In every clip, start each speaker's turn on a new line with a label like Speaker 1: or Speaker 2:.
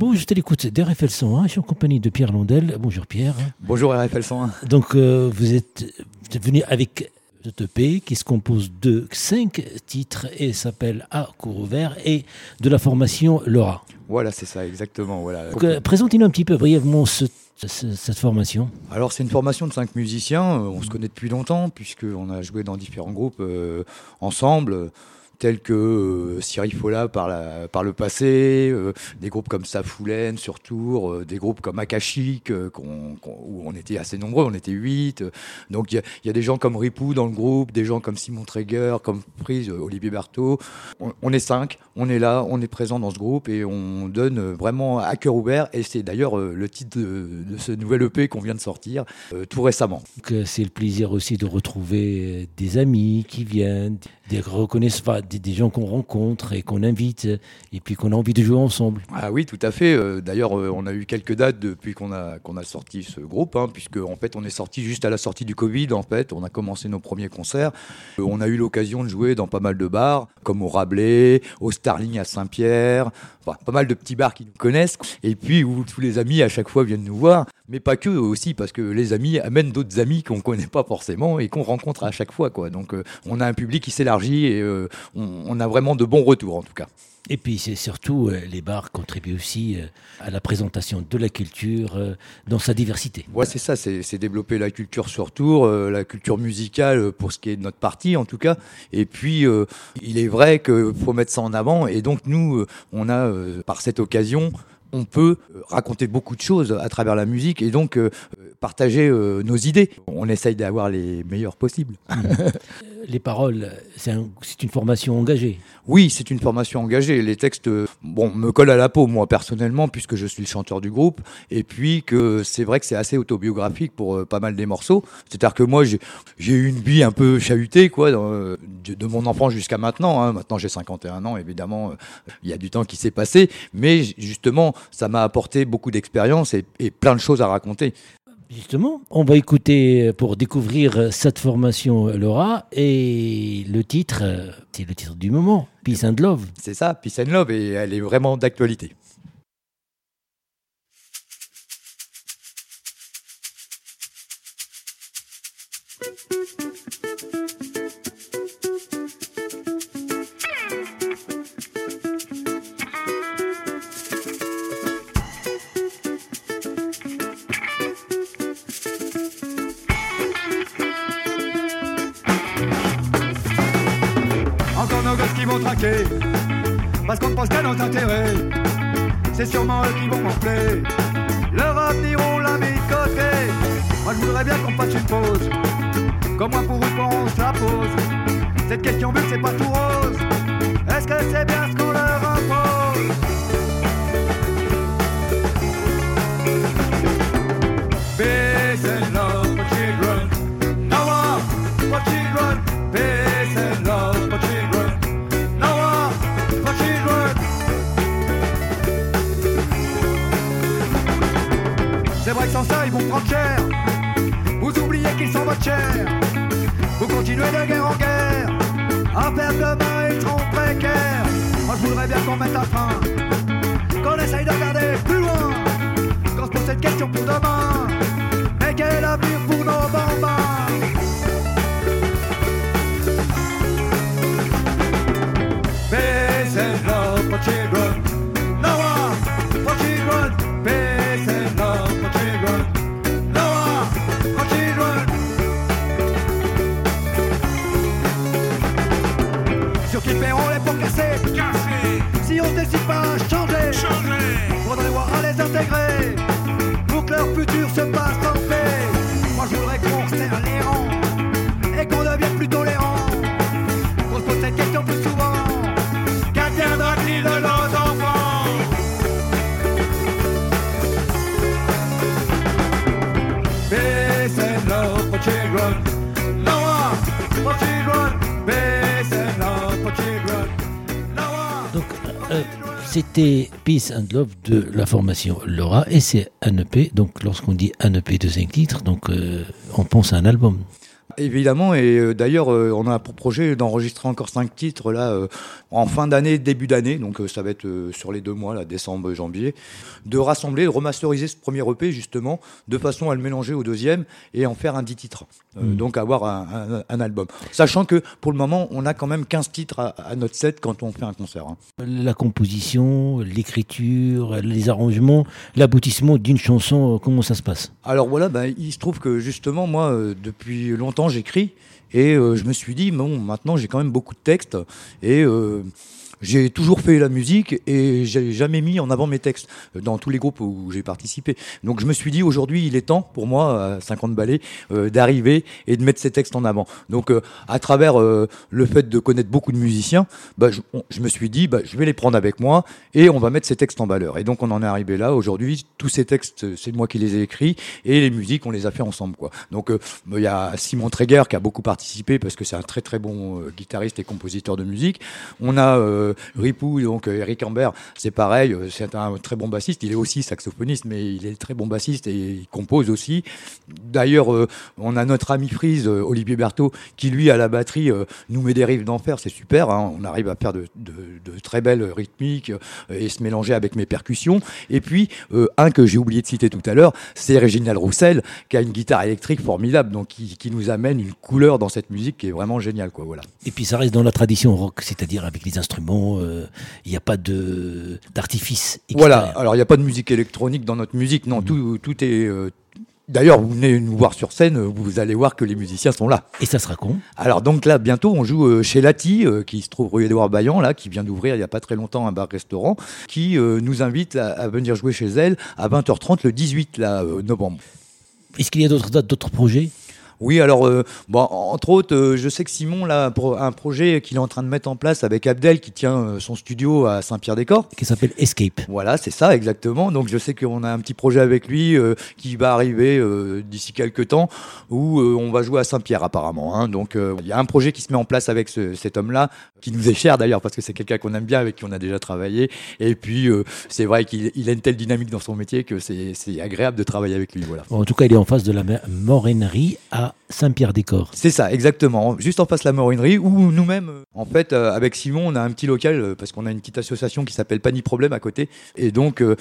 Speaker 1: Bon, je te l'écoute d'RFL 101, je suis en compagnie de Pierre Londel. Bonjour Pierre.
Speaker 2: Bonjour RFL 101.
Speaker 1: Donc euh, vous, êtes, vous êtes venu avec cette EP qui se compose de cinq titres et s'appelle À cours ouvert et de la formation Laura.
Speaker 2: Voilà, c'est ça, exactement. Voilà.
Speaker 1: Donc, euh, Présentez-nous un petit peu brièvement ce- ce- cette formation.
Speaker 2: Alors, c'est une formation de cinq musiciens. Euh, On se connaît depuis longtemps, puisqu'on a joué dans différents groupes euh, ensemble. Euh, tels que euh, Cyril Folla par, la, par le passé, euh, des groupes comme Safoulen sur Tour, euh, des groupes comme Akashik, euh, où on était assez nombreux, on était huit. euh, donc il y a, des gens comme Ripou dans le groupe, des gens comme Simon Treger, comme Prise, euh, Olivier Berthaud. On, est cinq, on est là, on est présent dans ce groupe et on donne euh, vraiment à cœur ouvert. Et c'est d'ailleurs euh, le titre de, ce nouvel EP qu'on vient de sortir euh, tout récemment.
Speaker 1: Euh, C'est le plaisir aussi de retrouver euh, des amis qui viennent, des reconnaissent pas, des, gens qu'on rencontre et qu'on invite et puis qu'on a envie de jouer ensemble.
Speaker 2: Ah oui, tout à fait. Euh, D'ailleurs, euh, on a eu quelques dates depuis qu'on a, qu'on a sorti ce groupe, hein, puisque en fait, on est sorti juste à la sortie du Covid. En fait, on a commencé nos premiers concerts. Euh, on a eu l'occasion de jouer dans pas mal de bars, comme au Rabelais, au Starling à Saint-Pierre, pas mal de petits bars qui nous connaissent. Et puis où tous les amis à chaque fois viennent nous voir, mais pas que aussi, parce que les amis amènent d'autres amis qu'on connaît pas forcément et qu'on rencontre à chaque fois, quoi. Donc, euh, on a un public qui s'élargit et euh, on a vraiment de bons retours, en tout cas.
Speaker 1: Et puis c'est surtout euh, les bars contribuent aussi euh, à la présentation de la culture euh, dans sa diversité.
Speaker 2: Ouais, c'est ça, c'est c'est développer la culture sur tour, la culture musicale pour ce qui est de notre partie en tout cas. Et puis, il est vrai qu'il faut mettre ça en avant. Et donc, nous, on a, par cette occasion, on peut raconter beaucoup de choses à travers la musique et donc euh, partager euh, nos idées. On essaye d'avoir les meilleures possibles.
Speaker 1: Les paroles, c'est un- c'est une formation engagée.
Speaker 2: Oui, c'est une formation engagée. Les textes, bon, me collent à la peau, moi, personnellement, puisque je suis le chanteur du groupe. Et puis que c'est vrai que c'est assez autobiographique pour euh, pas mal des morceaux. C'est-à-dire que moi, j'ai eu une vie un peu chahutée, quoi, euh, de, mon enfance jusqu'à maintenant. hein. Maintenant, j'ai 51 ans, évidemment, euh, il y a du temps qui s'est passé. Mais justement, ça m'a apporté beaucoup d'expérience et, et plein de choses à raconter.
Speaker 1: Justement, on va écouter euh, pour découvrir euh, cette formation euh, Laura et le titre, c'est le titre du moment, Peace and Love.
Speaker 2: C'est ça, Peace and Love, et elle est vraiment d'actualité.
Speaker 3: Parce qu'on pense qu'à nos intérêts C'est sûrement eux qui vont m'enfler Leur avenir on l'a mis de côté Moi je voudrais bien qu'on fasse une pause. Comme moi pour une on se la pose Cette question vu que c'est pas tout rose. Est-ce que c'est bien ce qu'on C'est vrai que sans ça ils vont prendre cher. Vous oubliez qu'ils sont votre chair Vous continuez de guerre en guerre. À perdre demain ils seront précaires Moi je voudrais bien qu'on mette un frein. Qu'on essaye de regarder plus loin. Qu'on se pose cette question pour demain
Speaker 1: c'était Peace and Love de la formation Laura et c'est un EP. Donc, lorsqu'on dit un EP de 5 titres, donc euh, on pense à un album.
Speaker 2: Évidemment, et euh, d'ailleurs, euh, on a pour projet d'enregistrer encore cinq titres là euh, en fin d'année, début d'année, donc ça va être sur les deux mois, là, décembre, janvier, de rassembler, de remasteriser ce premier EP justement, de façon à le mélanger au deuxième et en faire un dix titres.
Speaker 1: Mm.
Speaker 2: Donc avoir un, un- un album. Sachant que pour le moment, on a quand même 15 titres à, à notre set quand on fait un concert. hein.
Speaker 1: La composition, l'écriture, les arrangements, l'aboutissement d'une chanson, comment ça se passe?
Speaker 2: Alors voilà, ben, il se trouve que justement, moi, depuis longtemps, j'écris. Et euh, je me suis dit, bon, maintenant j'ai quand même beaucoup de textes. Et euh, j'ai toujours fait la musique et j'ai jamais mis en avant mes textes dans tous les groupes où j'ai participé. Donc je me suis dit, aujourd'hui, il est temps pour moi, à 50 ballets, euh, d'arriver et de mettre ces textes en avant. Donc euh, à travers euh, le fait de connaître beaucoup de musiciens, bah, je, me suis dit, bah, je vais les prendre avec moi et on va mettre ces textes en valeur. Et donc on en est arrivé là. Aujourd'hui, tous ces textes, c'est moi qui les ai écrits et les musiques, on les a fait ensemble. Quoi. Donc bah, il y a Simon Tréguer qui a beaucoup participé parce que c'est un très très bon guitariste et compositeur de musique. On a Ripou, donc euh, Eric Ambert, c'est pareil, euh, c'est un très bon bassiste. Il est aussi saxophoniste, mais il est très bon bassiste et il compose aussi. D'ailleurs, euh, on a notre ami euh, Olivier Berthaud, qui lui à la batterie euh, nous met des riffs d'enfer, c'est super. hein. On arrive à faire de, très belles rythmiques euh, et se mélanger avec mes percussions. Et puis euh, un que j'ai oublié de citer tout à l'heure, c'est Réginald Roussel, qui a une guitare électrique formidable, donc qui, qui nous amène une couleur dans cette musique qui est vraiment géniale, quoi. Voilà.
Speaker 1: Et puis ça reste dans la tradition rock, c'est-à-dire avec les instruments, euh, il n'y a pas de d'artifice.
Speaker 2: Voilà. Alors il n'y a pas de musique électronique dans notre musique, non.
Speaker 1: Mhm.
Speaker 2: Tout, tout est euh, D'ailleurs, vous venez nous voir sur scène, vous allez voir que les musiciens sont là.
Speaker 1: Et ça sera con
Speaker 2: Alors donc là, bientôt, on joue euh, chez Lati, euh, qui se trouve rue Édouard Bayan, là, qui vient d'ouvrir il n'y a pas très longtemps un bar-restaurant, qui euh, nous invite à, à venir jouer chez elle à 20h30 le 18 là, euh, novembre.
Speaker 1: Est-ce qu'il y a d'autres dates, d'autres projets?
Speaker 2: Oui, alors, euh, bon, entre autres, euh, je sais que Simon là, un projet qu'il est en train de mettre en place avec Abdel, qui tient euh, son studio à Saint-Pierre-des-Corps.
Speaker 1: qui s'appelle Escape
Speaker 2: Voilà, c'est ça exactement. Donc je sais qu'on a un petit projet avec lui euh, qui va arriver euh, d'ici quelques temps où euh, on va jouer à Saint-Pierre apparemment. hein. Donc euh, il y a un projet qui se met en place avec ce- cet homme-là qui nous est cher d'ailleurs parce que c'est quelqu'un qu'on aime bien avec qui on a déjà travaillé. Et puis euh, c'est vrai qu'il il a une telle dynamique dans son métier que c'est agréable de travailler avec lui. Voilà.
Speaker 1: En tout cas, il est en face de la Morennerie à Saint-Pierre-des-Corps.
Speaker 2: C'est ça, exactement. Juste en face de la Morinerie, où nous-mêmes, euh, en fait, euh, avec Simon, on a un petit local, euh, parce qu'on a une petite association qui s'appelle Pani Problème à côté. Et donc, euh,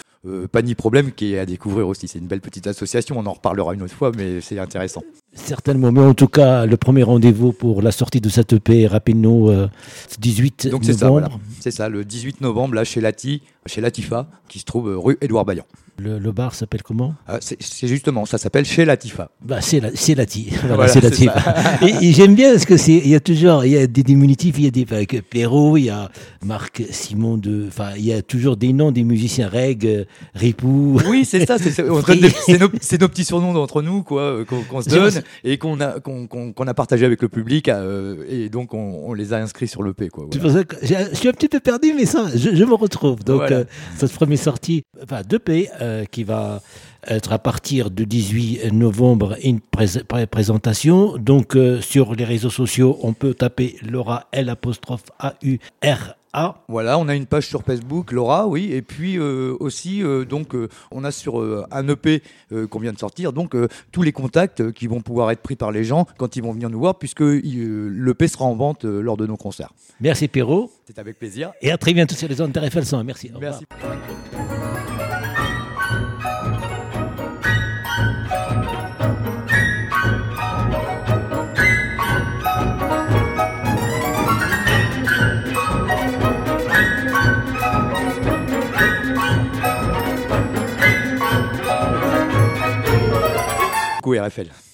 Speaker 2: Pani Problème qui est à découvrir aussi. C'est une belle petite association, on en reparlera une autre fois, mais c'est intéressant.
Speaker 1: Certainement, mais en tout cas, le premier rendez-vous pour la sortie de cette EP, rapidement, euh, 18
Speaker 2: Donc c'est ça,
Speaker 1: novembre.
Speaker 2: voilà. C'est ça, le 18 novembre, là, chez Lati, chez Latifa, qui se trouve euh, rue Édouard Bayan.
Speaker 1: Le, le bar s'appelle comment?
Speaker 2: Euh, c'est justement, ça s'appelle chez Latifa.
Speaker 1: bah, C'est la, c'est Lati. Voilà,
Speaker 2: Voilà,
Speaker 1: c'est
Speaker 2: c'est
Speaker 1: Lati. Et, et j'aime bien parce que c'est, il y a toujours, il y a des diminutifs, il y a des, Perrault, il y a Marc Simon de, enfin, il y a toujours des noms des musiciens, Reg, Ripou.
Speaker 2: Oui, c'est ça, c'est- nos, petits surnoms d'entre nous, quoi, euh, qu'on se donne et qu'on a, qu'on a partagé avec le public, euh, et donc on, on les a inscrits sur le P, quoi.
Speaker 1: C'est
Speaker 2: voilà.
Speaker 1: pour ça que je suis un petit peu perdu, mais ça, je, je me retrouve. Donc. Euh, cette première sortie, enfin, 2P, euh, qui va être à partir du 18 novembre une prés- pré- présentation. Donc, euh, sur les réseaux sociaux, on peut taper Laura L A U R A.
Speaker 2: Voilà, on a une page sur Facebook, Laura, oui, et puis euh, aussi, euh, donc, euh, on a sur un EP qu'on vient de sortir, donc tous les contacts qui vont pouvoir être pris par les gens quand ils vont venir nous voir, puisque l'EP sera en vente lors de nos concerts.
Speaker 1: Merci Perrault.
Speaker 2: C'est avec plaisir.
Speaker 1: Et à très bientôt sur les RFL 100. Merci. Au.
Speaker 2: Merci. RFL.